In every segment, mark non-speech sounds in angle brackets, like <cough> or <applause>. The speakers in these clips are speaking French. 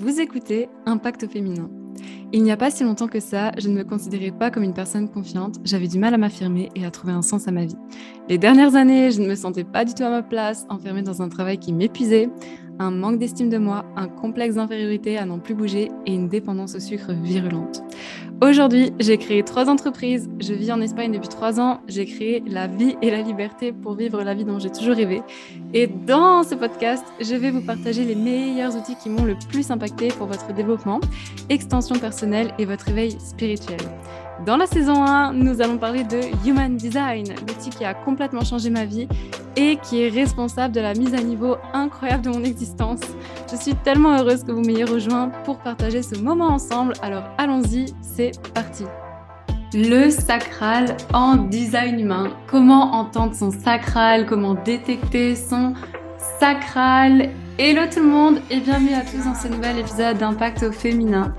Vous écoutez Impact féminin. Il n'y a pas si longtemps que ça, je ne me considérais pas comme une personne confiante, j'avais du mal à m'affirmer et à trouver un sens à ma vie. Les dernières années, je ne me sentais pas du tout à ma place, enfermée dans un travail qui m'épuisait, un manque d'estime de moi, un complexe d'infériorité à n'en plus bouger et une dépendance au sucre virulente. Aujourd'hui, j'ai créé trois entreprises. Je vis en Espagne depuis trois ans. J'ai créé la vie et la liberté pour vivre la vie dont j'ai toujours rêvé. Et dans ce podcast, je vais vous partager les meilleurs outils qui m'ont le plus impacté pour votre développement, extension personnelle et votre éveil spirituel. Dans la saison 1, nous allons parler de Human Design, l'outil qui a complètement changé ma vie et qui est responsable de la mise à niveau incroyable de mon existence. Je suis tellement heureuse que vous m'ayez rejoint pour partager ce moment ensemble. Alors allons-y, c'est parti. Le sacral en design humain. Comment entendre son sacral? Comment détecter son sacral? Hello tout le monde et bienvenue à tous dans ce nouvel épisode d'Impact au féminin.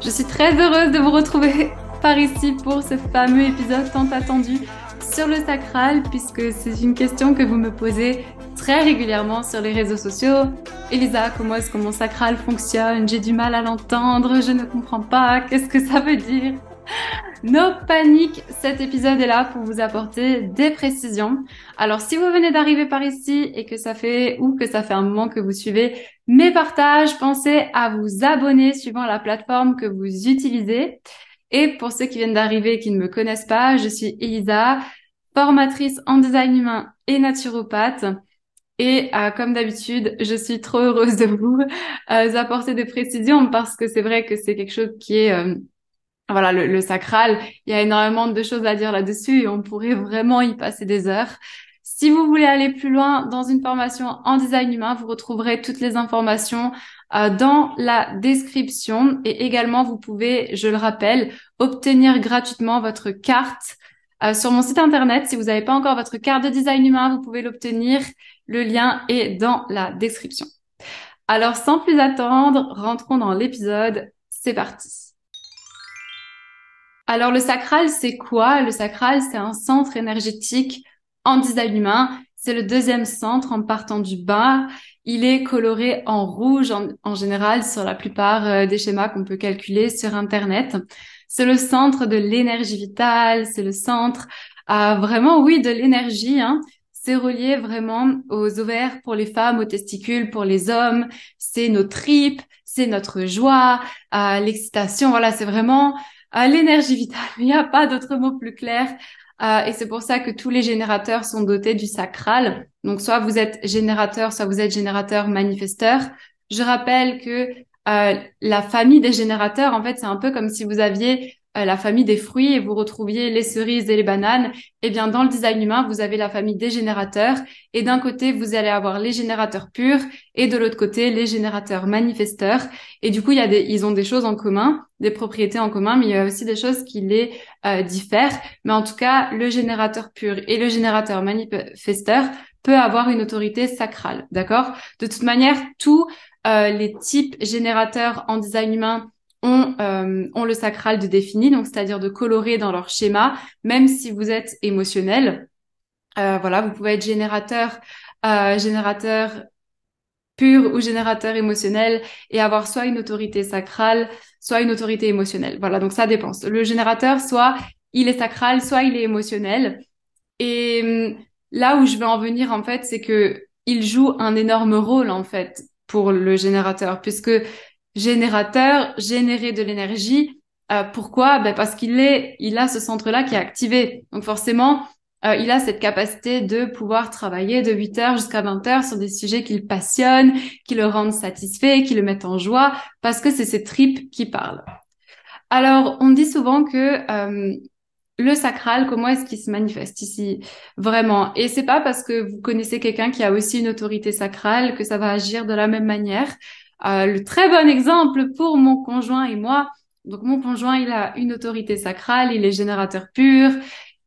Je suis très heureuse de vous retrouver <laughs> par ici pour ce fameux épisode tant attendu sur le sacral, puisque c'est une question que vous me posez très régulièrement sur les réseaux sociaux. Elisa, comment est-ce que mon sacral fonctionne? J'ai du mal à l'entendre, je ne comprends pas, qu'est-ce que ça veut dire? No panique, cet épisode est là pour vous apporter des précisions. Alors si vous venez d'arriver par ici et que ça fait ou que ça fait un moment que vous suivez mes partages, pensez à vous abonner suivant la plateforme que vous utilisez. Et pour ceux qui viennent d'arriver et qui ne me connaissent pas, je suis Elisa, formatrice en design humain et naturopathe. Et euh, comme d'habitude, je suis trop heureuse de vous euh, apporter des précisions parce que c'est vrai que c'est quelque chose qui est euh, voilà le, le, sacral. Il y a énormément de choses à dire là-dessus et on pourrait vraiment y passer des heures. Si vous voulez aller plus loin dans une formation en design humain, vous retrouverez toutes les informations dans la description et également vous pouvez, je le rappelle, obtenir gratuitement votre carte euh, sur mon site internet. Si vous n'avez pas encore votre carte de design humain, vous pouvez l'obtenir. Le lien est dans la description. Alors sans plus attendre, rentrons dans l'épisode. C'est parti. Alors le sacral, c'est quoi? Le sacral, c'est un centre énergétique en design humain. C'est le deuxième centre en partant du bas. Il est coloré en rouge en, général sur la plupart euh, des schémas qu'on peut calculer sur Internet. C'est le centre de l'énergie vitale, c'est le centre euh, vraiment, oui, de l'énergie. Hein. C'est relié vraiment aux ovaires pour les femmes, aux testicules pour les hommes. C'est nos tripes, c'est notre joie, euh, l'excitation. Voilà, c'est vraiment euh, l'énergie vitale. <laughs> Il n'y a pas d'autre mot plus clair euh, et c'est pour ça que tous les générateurs sont dotés du sacral. Donc soit vous êtes générateur, soit vous êtes générateur manifesteur. Je rappelle que euh, la famille des générateurs, en fait, c'est un peu comme si vous aviez la famille des fruits et vous retrouviez les cerises et les bananes, eh bien dans le design humain, vous avez la famille des générateurs et d'un côté, vous allez avoir les générateurs purs et de l'autre côté, les générateurs manifesteurs. Et du coup, il y a des, ils ont des choses en commun, des propriétés en commun, mais il y a aussi des choses qui les euh, diffèrent. Mais en tout cas, le générateur pur et le générateur manifesteur peut avoir une autorité sacrale, d'accord? De toute manière, tous euh, les types générateurs en design humain ont, euh, le sacral de défini, donc c'est-à-dire de colorer dans leur schéma, même si vous êtes émotionnel. Euh, voilà, vous pouvez être générateur, euh, générateur pur ou générateur émotionnel et avoir soit une autorité sacrale, soit une autorité émotionnelle. Voilà, donc ça dépend. Le générateur, soit il est sacral, soit il est émotionnel. Et hum, là où je veux en venir, en fait, c'est que il joue un énorme rôle, en fait, pour le générateur, puisque générateur, générer de l'énergie. Euh, pourquoi? Ben Parce qu'il est, il a ce centre-là qui est activé. Donc forcément, euh, il a cette capacité de pouvoir travailler de 8 heures jusqu'à 20 heures sur des sujets qui le passionnent, qui le rendent satisfait, qui le mettent en joie, parce que c'est ses tripes qui parlent. Alors, on dit souvent que euh, le sacral, comment est-ce qu'il se manifeste ici? Vraiment Et c'est pas parce que vous connaissez quelqu'un qui a aussi une autorité sacrale que ça va agir de la même manière. Euh, le très bon exemple pour mon conjoint et moi. Donc mon conjoint, il a une autorité sacrale, il est générateur pur.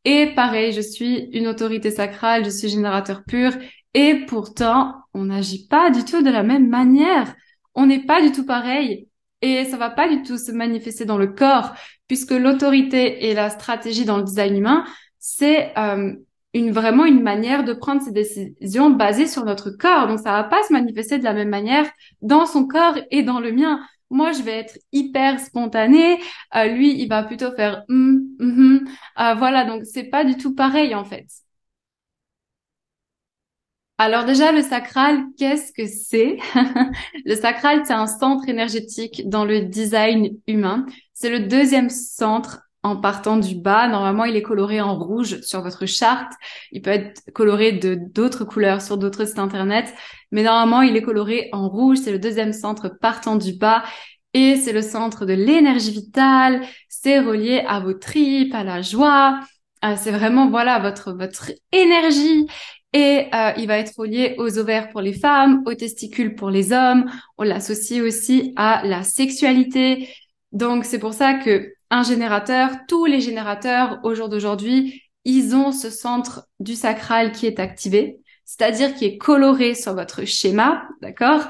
Et pareil, je suis une autorité sacrale, je suis générateur pur. Et pourtant, on n'agit pas du tout de la même manière. On n'est pas du tout pareil. Et ça va pas du tout se manifester dans le corps, puisque l'autorité et la stratégie dans le design humain, c'est euh, une vraiment une manière de prendre ses décisions basées sur notre corps. Donc ça va pas se manifester de la même manière dans son corps et dans le mien. Moi, je vais être hyper spontanée. Euh, lui, il va plutôt faire hum, hum, hum. voilà. Donc c'est pas du tout pareil en fait. Alors déjà, le sacral, qu'est-ce que c'est? <laughs> Le sacral, c'est un centre énergétique dans le design humain. C'est le deuxième centre en partant du bas. Normalement, il est coloré en rouge sur votre charte. Il peut être coloré de d'autres couleurs sur d'autres sites internet, mais normalement, il est coloré en rouge. C'est le deuxième centre partant du bas. Et c'est le centre de l'énergie vitale. C'est relié à vos tripes, à la joie. Euh, c'est vraiment, voilà, votre, votre énergie. Et euh, il va être relié aux ovaires pour les femmes, aux testicules pour les hommes. On l'associe aussi à la sexualité. Donc c'est pour ça que un générateur, tous les générateurs au jour d'aujourd'hui, ils ont ce centre du sacral qui est activé, c'est-à-dire qui est coloré sur votre schéma, d'accord?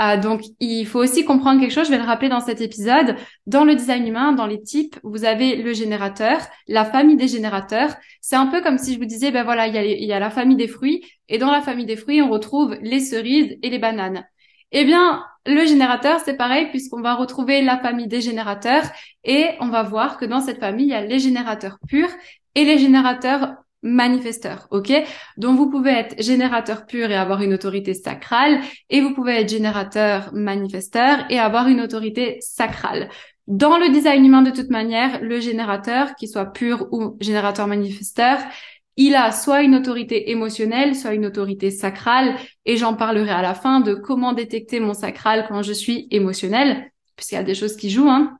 Euh, Donc il faut aussi comprendre quelque chose, je vais le rappeler dans cet épisode. Dans le design humain, dans les types, vous avez le générateur, la famille des générateurs. C'est un peu comme si je vous disais, ben voilà, il y, a il y a la famille des fruits, et dans la famille des fruits, on retrouve les cerises et les bananes. Eh bien, le générateur, c'est pareil puisqu'on va retrouver la famille des générateurs et on va voir que dans cette famille, il y a les générateurs purs et les générateurs manifesteurs, ok? Donc vous pouvez être générateur pur et avoir une autorité sacrale et vous pouvez être générateur manifesteur et avoir une autorité sacrale. Dans le design humain de toute manière, le générateur, qu'il soit pur ou générateur manifesteur, il a soit une autorité émotionnelle, soit une autorité sacrale, et j'en parlerai à la fin de comment détecter mon sacral quand je suis émotionnelle, puisqu'il y a des choses qui jouent. Hein.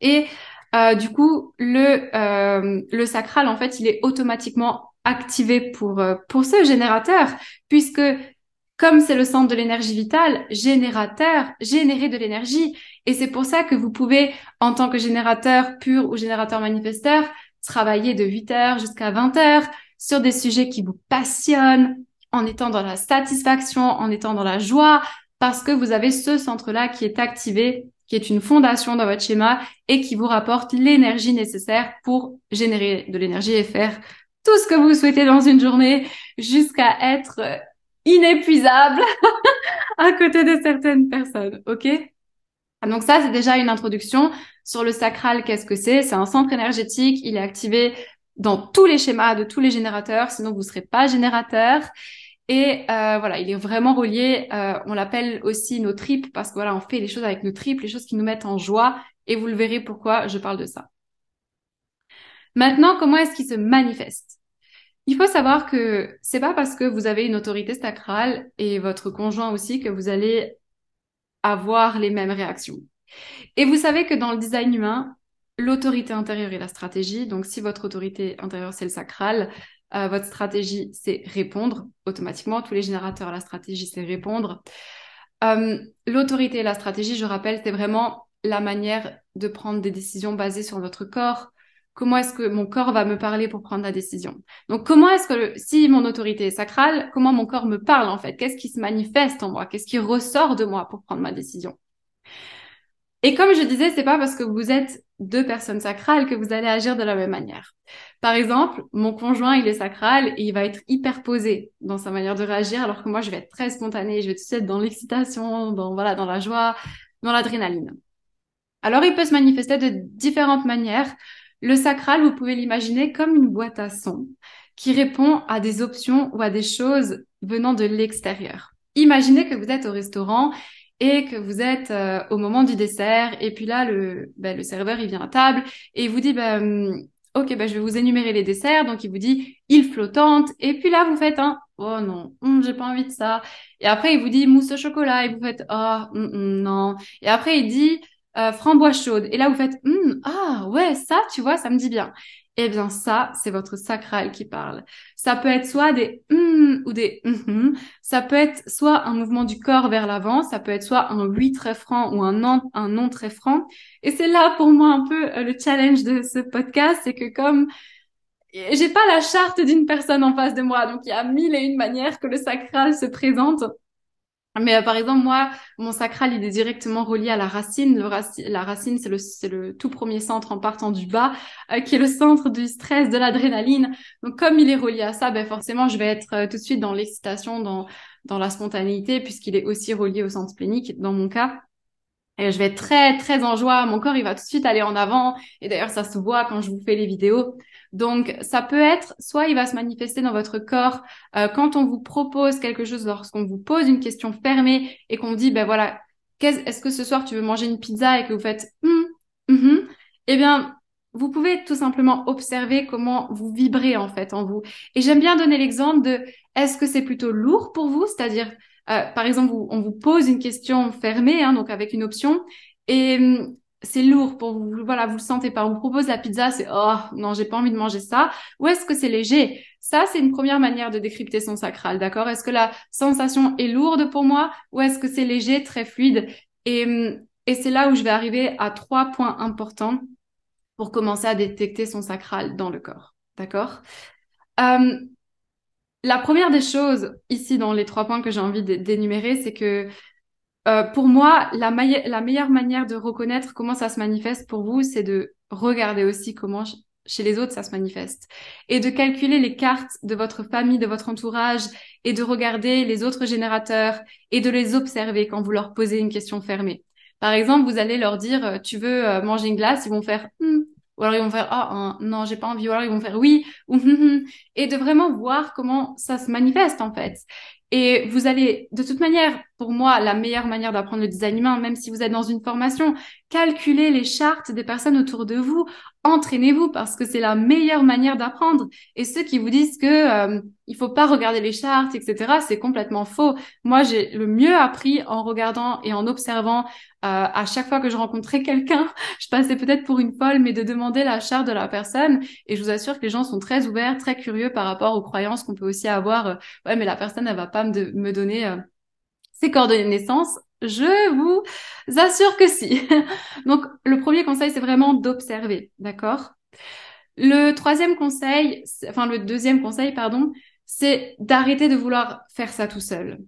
Et euh, du coup, le euh, le sacral, en fait, il est automatiquement activé pour euh, pour ce générateur, puisque comme c'est le centre de l'énergie vitale, générateur, générer de l'énergie. Et c'est pour ça que vous pouvez, en tant que générateur pur ou générateur manifesteur, travailler de 8 heures jusqu'à 20 heures, sur des sujets qui vous passionnent, en étant dans la satisfaction, en étant dans la joie, parce que vous avez ce centre-là qui est activé, qui est une fondation dans votre schéma et qui vous rapporte l'énergie nécessaire pour générer de l'énergie et faire tout ce que vous souhaitez dans une journée jusqu'à être inépuisable <laughs> à côté de certaines personnes. OK? Donc ça, c'est déjà une introduction sur le sacral. Qu'est-ce que c'est? C'est un centre énergétique. Il est activé dans tous les schémas de tous les générateurs, sinon vous ne serez pas générateur. Et euh, voilà, il est vraiment relié. Euh, on l'appelle aussi nos tripes parce que voilà, on fait les choses avec nos tripes, les choses qui nous mettent en joie. Et vous le verrez pourquoi je parle de ça. Maintenant, comment est-ce qu'il se manifeste? Il faut savoir que c'est pas parce que vous avez une autorité sacrale et votre conjoint aussi que vous allez avoir les mêmes réactions. Et vous savez que dans le design humain, l'autorité intérieure et la stratégie. Donc, si votre autorité intérieure, c'est le sacral, euh, votre stratégie, c'est répondre automatiquement. Tous les générateurs, la stratégie, c'est répondre. Euh, l'autorité et la stratégie, je rappelle, c'est vraiment la manière de prendre des décisions basées sur votre corps. Comment est-ce que mon corps va me parler pour prendre la décision? Donc, comment est-ce que, si mon autorité est sacrale, comment mon corps me parle en fait? Qu'est-ce qui se manifeste en moi? Qu'est-ce qui ressort de moi pour prendre ma décision? Et comme je disais, c'est pas parce que vous êtes deux personnes sacrales que vous allez agir de la même manière. Par exemple, mon conjoint, il est sacral et il va être hyper posé dans sa manière de réagir, alors que moi, je vais être très spontanée, je vais tout de suite dans l'excitation, dans, voilà, dans la joie, dans l'adrénaline. Alors, il peut se manifester de différentes manières. Le sacral, vous pouvez l'imaginer comme une boîte à sons qui répond à des options ou à des choses venant de l'extérieur. Imaginez que vous êtes au restaurant et que vous êtes euh, au moment du dessert et puis là le ben, le serveur il vient à table et il vous dit ben ok ben je vais vous énumérer les desserts donc il vous dit île flottante et puis là vous faites un oh non hum, j'ai pas envie de ça et après il vous dit mousse au chocolat et vous faites oh non et après il dit euh, framboise chaude et là vous faites ah ouais ça tu vois ça me dit bien eh bien ça, c'est votre sacral qui parle. Ça peut être soit des hum ou des hum, ça peut être soit un mouvement du corps vers l'avant, ça peut être soit un oui très franc ou un non, un non très franc. Et c'est là pour moi un peu euh, le challenge de ce podcast, c'est que comme j'ai pas la charte d'une personne en face de moi, donc il y a mille et une manières que le sacral se présente. Mais euh, par exemple, moi, mon sacral, il est directement relié à la racine. La racine, c'est le, tout premier centre en partant du bas, euh, qui est le centre du stress, de l'adrénaline. Donc, comme il est relié à ça, ben forcément, je vais être euh, tout de suite dans l'excitation, dans dans la spontanéité, puisqu'il est aussi relié au centre splénique dans mon cas. Et je vais très, très en joie. Mon corps, il va tout de suite aller en avant. Et d'ailleurs, ça se voit quand je vous fais les vidéos. Donc, ça peut être, soit il va se manifester dans votre corps euh, quand on vous propose quelque chose, lorsqu'on vous pose une question fermée et qu'on dit, ben voilà, est-ce que ce soir tu veux manger une pizza et que vous faites, hum, hum, eh bien, vous pouvez tout simplement observer comment vous vibrez en fait en vous. Et j'aime bien donner l'exemple de, est-ce que c'est plutôt lourd pour vous, c'est-à-dire euh, par exemple, on vous pose une question fermée, hein, donc avec une option, et hum, c'est lourd pour vous, voilà, vous le sentez pas. On vous propose la pizza, c'est oh non, j'ai pas envie de manger ça. Ou est-ce que c'est léger? Ça, c'est une première manière de décrypter son sacral, d'accord? Est-ce que la sensation est lourde pour moi? Ou est-ce que c'est léger, très fluide? Et, hum, et c'est là où je vais arriver à trois points importants pour commencer à détecter son sacral dans le corps, d'accord? Hum, la première des choses ici dans les trois points que j'ai envie d'énumérer, c'est que euh, pour moi, la, meilleure manière de reconnaître comment ça se manifeste pour vous, c'est de regarder aussi comment chez les autres ça se manifeste et de calculer les cartes de votre famille, de votre entourage et de regarder les autres générateurs et de les observer quand vous leur posez une question fermée. Par exemple, vous allez leur dire euh, tu veux euh, manger une glace, ils vont faire hmm, ou alors ils vont faire ah non j'ai pas envie ou alors ils vont faire oui ou hum, hum. et de vraiment voir comment ça se manifeste en fait et vous allez de toute manière pour moi la meilleure manière d'apprendre le design humain même si vous êtes dans une formation calculer les chartes des personnes autour de vous entraînez-vous parce que c'est la meilleure manière d'apprendre et ceux qui vous disent que euh, il faut pas regarder les chartes etc c'est complètement faux moi j'ai le mieux appris en regardant et en observant euh, à chaque fois que je rencontrais quelqu'un, <laughs> je passais peut-être pour une folle, mais de demander la charte de la personne. Et je vous assure que les gens sont très ouverts, très curieux par rapport aux croyances qu'on peut aussi avoir. Euh, ouais, mais la personne, elle va pas me, me donner euh, coordonnées de naissance. Je vous assure que si. <laughs> Donc, le premier conseil, c'est vraiment d'observer, d'accord? Le troisième conseil, enfin le deuxième conseil, pardon, c'est d'arrêter de vouloir faire ça tout seul.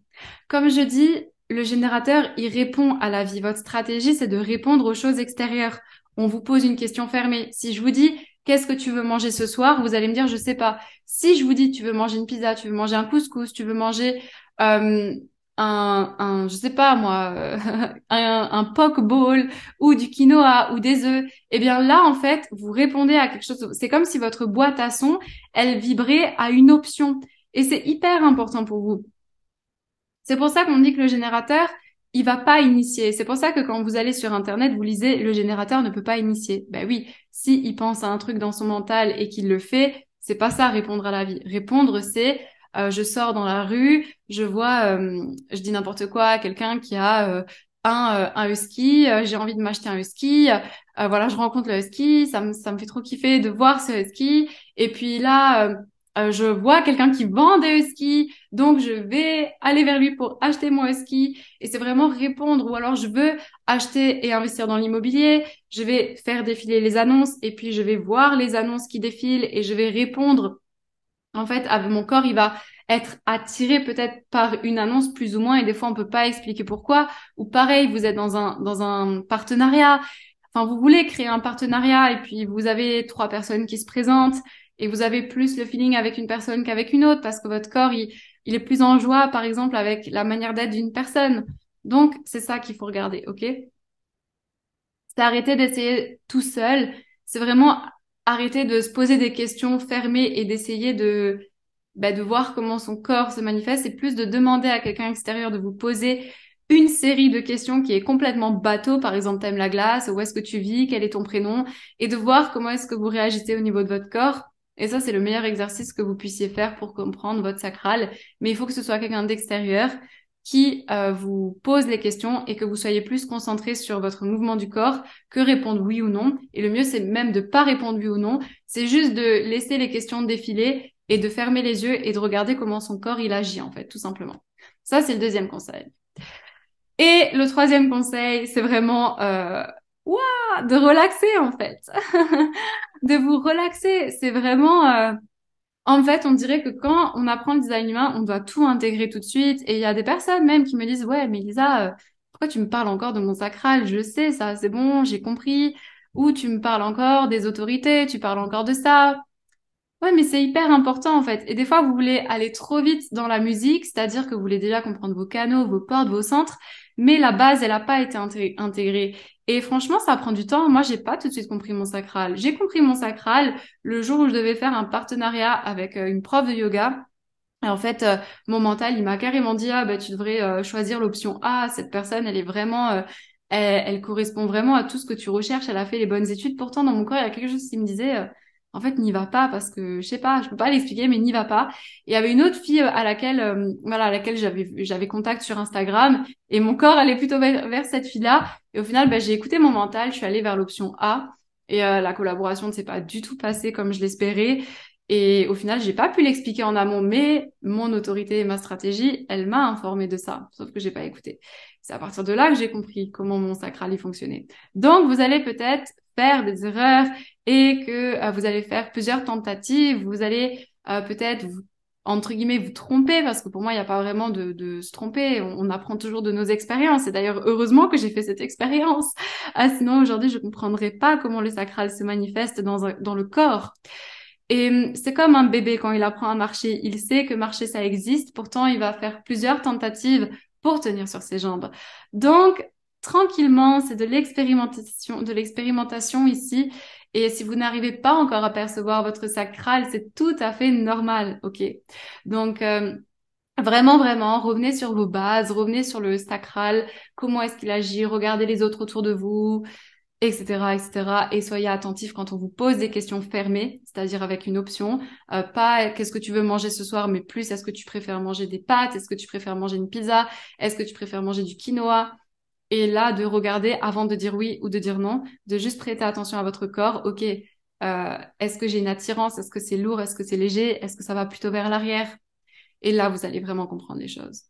Comme je dis, le générateur, il répond à la vie. Votre stratégie, c'est de répondre aux choses extérieures. On vous pose une question fermée. Si je vous dis, qu'est-ce que tu veux manger ce soir? Vous allez me dire, je sais pas. Si je vous dis, tu veux manger une pizza, tu veux manger un couscous, tu veux manger euh, un, un, je sais pas moi, <laughs> un, un poke bowl ou du quinoa ou des œufs, eh bien là, en fait, vous répondez à quelque chose. C'est comme si votre boîte à son, elle vibrait à une option. Et c'est hyper important pour vous. C'est pour ça qu'on dit que le générateur, il va pas initier. C'est pour ça que quand vous allez sur Internet, vous lisez le générateur ne peut pas initier. Ben oui, si il pense à un truc dans son mental et qu'il le fait, c'est pas ça répondre à la vie. Répondre, c'est euh, je sors dans la rue, je vois, euh, je dis n'importe quoi, quelqu'un qui a euh, un, un husky, j'ai envie de m'acheter un husky, voilà, je rencontre le husky, ça me, ça me fait trop kiffer de voir ce husky, et puis là, euh, je vois quelqu'un qui vend des huskies, donc je vais aller vers lui pour acheter mon husky. Et c'est vraiment répondre. Ou alors je veux acheter et investir dans l'immobilier. Je vais faire défiler les annonces et puis je vais voir les annonces qui défilent et je vais répondre. En fait, avec mon corps, il va être attiré peut-être par une annonce plus ou moins et des fois on peut pas expliquer pourquoi. Ou pareil, vous êtes dans un dans un partenariat. Enfin, vous voulez créer un partenariat et puis vous avez trois personnes qui se présentent et vous avez plus le feeling avec une personne qu'avec une autre parce que votre corps, il, il est plus en joie, par exemple, avec la manière d'être d'une personne. Donc, c'est ça qu'il faut regarder, ok? C'est arrêter d'essayer tout seul. C'est vraiment arrêter de se poser des questions fermées et d'essayer de, bah, de voir comment son corps se manifeste. C'est plus de demander à quelqu'un extérieur de vous poser une série de questions qui est complètement bateau, par exemple, t'aimes la glace, où est-ce que tu vis, quel est ton prénom, et de voir comment est-ce que vous réagissez au niveau de votre corps et ça, c'est le meilleur exercice que vous puissiez faire pour comprendre votre sacral. Mais il faut que ce soit quelqu'un d'extérieur qui euh, vous pose les questions et que vous soyez plus concentré sur votre mouvement du corps que répondre oui ou non. Et le mieux, c'est même de pas répondre oui ou non. C'est juste de laisser les questions défiler et de fermer les yeux et de regarder comment son corps il agit en fait, tout simplement. Ça, c'est le deuxième conseil. Et le troisième conseil, c'est vraiment euh, de relaxer en fait, <laughs> de vous relaxer. C'est vraiment, euh, En fait, on dirait que quand on apprend le design humain, on doit tout intégrer tout de suite. Et il y a des personnes même qui me disent, ouais, mais Lisa, euh, pourquoi tu me parles encore de mon sacral? Je sais ça, c'est bon, j'ai compris. Ou tu me parles encore des autorités, tu parles encore de ça. Ouais, mais c'est hyper important en fait. Et des fois, vous voulez aller trop vite dans la musique, c'est-à-dire que vous voulez déjà comprendre vos canaux, vos portes, vos centres, mais la base, elle n'a pas été intégrée. Et franchement, ça prend du temps. Moi, j'ai pas tout de suite compris mon sacral. J'ai compris mon sacral le jour où je devais faire un partenariat avec euh, une prof de yoga. Et en fait, euh, mon mental, il m'a carrément dit ah bah tu devrais euh, choisir l'option A. Cette personne, elle est vraiment, elle, elle, correspond vraiment à tout ce que tu recherches. Elle a fait les bonnes études. Pourtant, dans mon corps, il y a quelque chose qui me disait en fait, n'y va pas parce que je sais pas, je peux pas l'expliquer, mais n'y va pas. Et il y avait une autre fille euh, à laquelle, euh, voilà, à laquelle j'avais contact sur Instagram et mon corps allait plutôt vers, cette fille-là. Et au final, bah, j'ai écouté mon mental, je suis allée vers l'option A et euh, la collaboration ne s'est pas du tout passée comme je l'espérais. Et au final, j'ai pas pu l'expliquer en amont, mais mon autorité et ma stratégie, elle m'a informé de ça, sauf que j'ai pas écouté. C'est à partir de là que j'ai compris comment mon sacral y fonctionnait. Donc, vous allez peut-être faire des erreurs et que euh, vous allez faire plusieurs tentatives, vous allez euh, peut-être entre guillemets vous tromper parce que pour moi il n'y a pas vraiment de, de se tromper. On, apprend toujours de nos expériences. Et d'ailleurs heureusement que j'ai fait cette expérience. Ah, sinon aujourd'hui je comprendrais pas comment le sacral se manifeste dans, dans le corps. Et c'est comme un bébé quand il apprend à marcher il sait que marcher ça existe. Pourtant il va faire plusieurs tentatives pour tenir sur ses jambes. Donc tranquillement, c'est de l'expérimentation, de l'expérimentation ici. Et si vous n'arrivez pas encore à percevoir votre sacral, c'est tout à fait normal, ok? Donc euh, vraiment, vraiment, revenez sur vos bases, revenez sur le sacral, comment est-ce qu'il agit, regardez les autres autour de vous, etc., etc. Et soyez attentifs quand on vous pose des questions fermées, c'est-à-dire avec une option, euh, pas qu'est-ce que tu veux manger ce soir, mais plus est-ce que tu préfères manger des pâtes, est-ce que tu préfères manger une pizza, est-ce que tu préfères manger du quinoa? Et là, de regarder avant de dire oui ou de dire non, de juste prêter attention à votre corps. Ok, euh, est-ce que j'ai une attirance? Est-ce que c'est lourd? Est-ce que c'est léger? Est-ce que ça va plutôt vers l'arrière? Et là, vous allez vraiment comprendre les choses.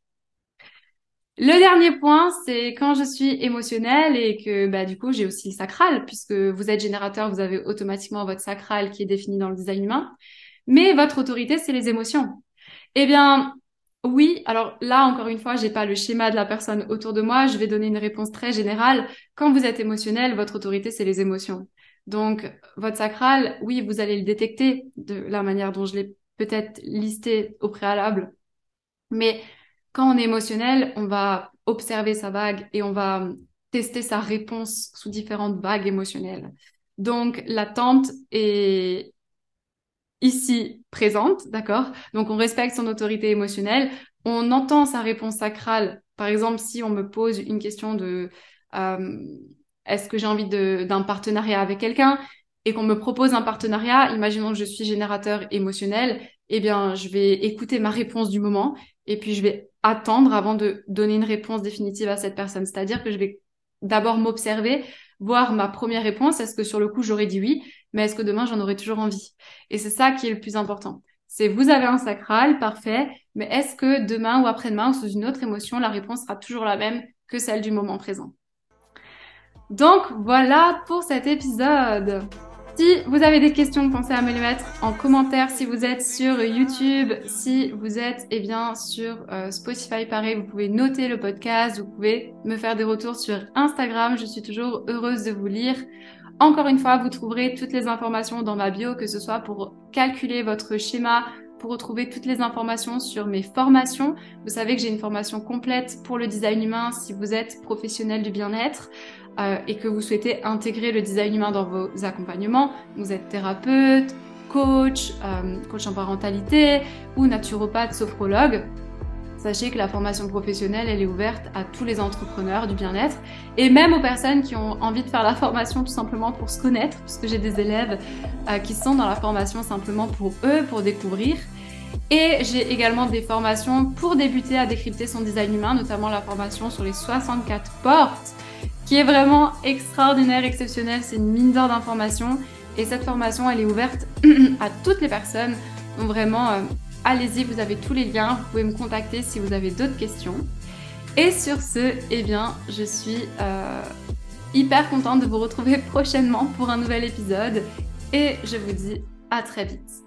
Le dernier point, c'est quand je suis émotionnelle et que bah, du coup j'ai aussi le sacral, puisque vous êtes générateur, vous avez automatiquement votre sacral qui est défini dans le design humain. Mais votre autorité, c'est les émotions. Eh bien, oui, alors là, encore une fois, j'ai pas le schéma de la personne autour de moi. Je vais donner une réponse très générale. Quand vous êtes émotionnel, votre autorité, c'est les émotions. Donc, votre sacral, oui, vous allez le détecter de la manière dont je l'ai peut-être listé au préalable. Mais quand on est émotionnel, on va observer sa vague et on va tester sa réponse sous différentes vagues émotionnelles. Donc, l'attente est ici présente, d'accord? Donc on respecte son autorité émotionnelle, on entend sa réponse sacrale. Par exemple, si on me pose une question de euh, est-ce que j'ai envie d'un partenariat avec quelqu'un et qu'on me propose un partenariat, imaginons que je suis générateur émotionnel, eh bien je vais écouter ma réponse du moment et puis je vais attendre avant de donner une réponse définitive à cette personne. C'est-à-dire que je vais d'abord m'observer, voir ma première réponse, est-ce que sur le coup j'aurais dit oui, mais est-ce que demain j'en aurai toujours envie? Et c'est ça qui est le plus important. C'est vous avez un sacral, parfait, mais est-ce que demain ou après-demain ou sous une autre émotion, la réponse sera toujours la même que celle du moment présent? Donc voilà pour cet épisode. Si vous avez des questions, pensez à me les mettre en commentaire. Si vous êtes sur YouTube, si vous êtes eh bien sur euh, Spotify, pareil, vous pouvez noter le podcast, vous pouvez me faire des retours sur Instagram. Je suis toujours heureuse de vous lire. Encore une fois, vous trouverez toutes les informations dans ma bio, que ce soit pour calculer votre schéma, pour retrouver toutes les informations sur mes formations. Vous savez que j'ai une formation complète pour le design humain si vous êtes professionnel du bien-être euh, et que vous souhaitez intégrer le design humain dans vos accompagnements. Vous êtes thérapeute, coach, euh, coach en parentalité ou naturopathe, sophrologue. Sachez que la formation professionnelle, elle est ouverte à tous les entrepreneurs du bien-être et même aux personnes qui ont envie de faire la formation tout simplement pour se connaître, puisque j'ai des élèves euh, qui sont dans la formation simplement pour eux, pour découvrir. Et j'ai également des formations pour débuter à décrypter son design humain, notamment la formation sur les 64 portes, qui est vraiment extraordinaire, exceptionnelle. C'est une mine d'or d'informations. Et cette formation, elle est ouverte <clears throat> à toutes les personnes. Donc vraiment, euh, allez-y, vous avez tous les liens, vous pouvez me contacter si vous avez d'autres questions. Et sur ce, eh bien, je suis euh, hyper contente de vous retrouver <laughs> prochainement pour un nouvel épisode et je vous dis à très vite.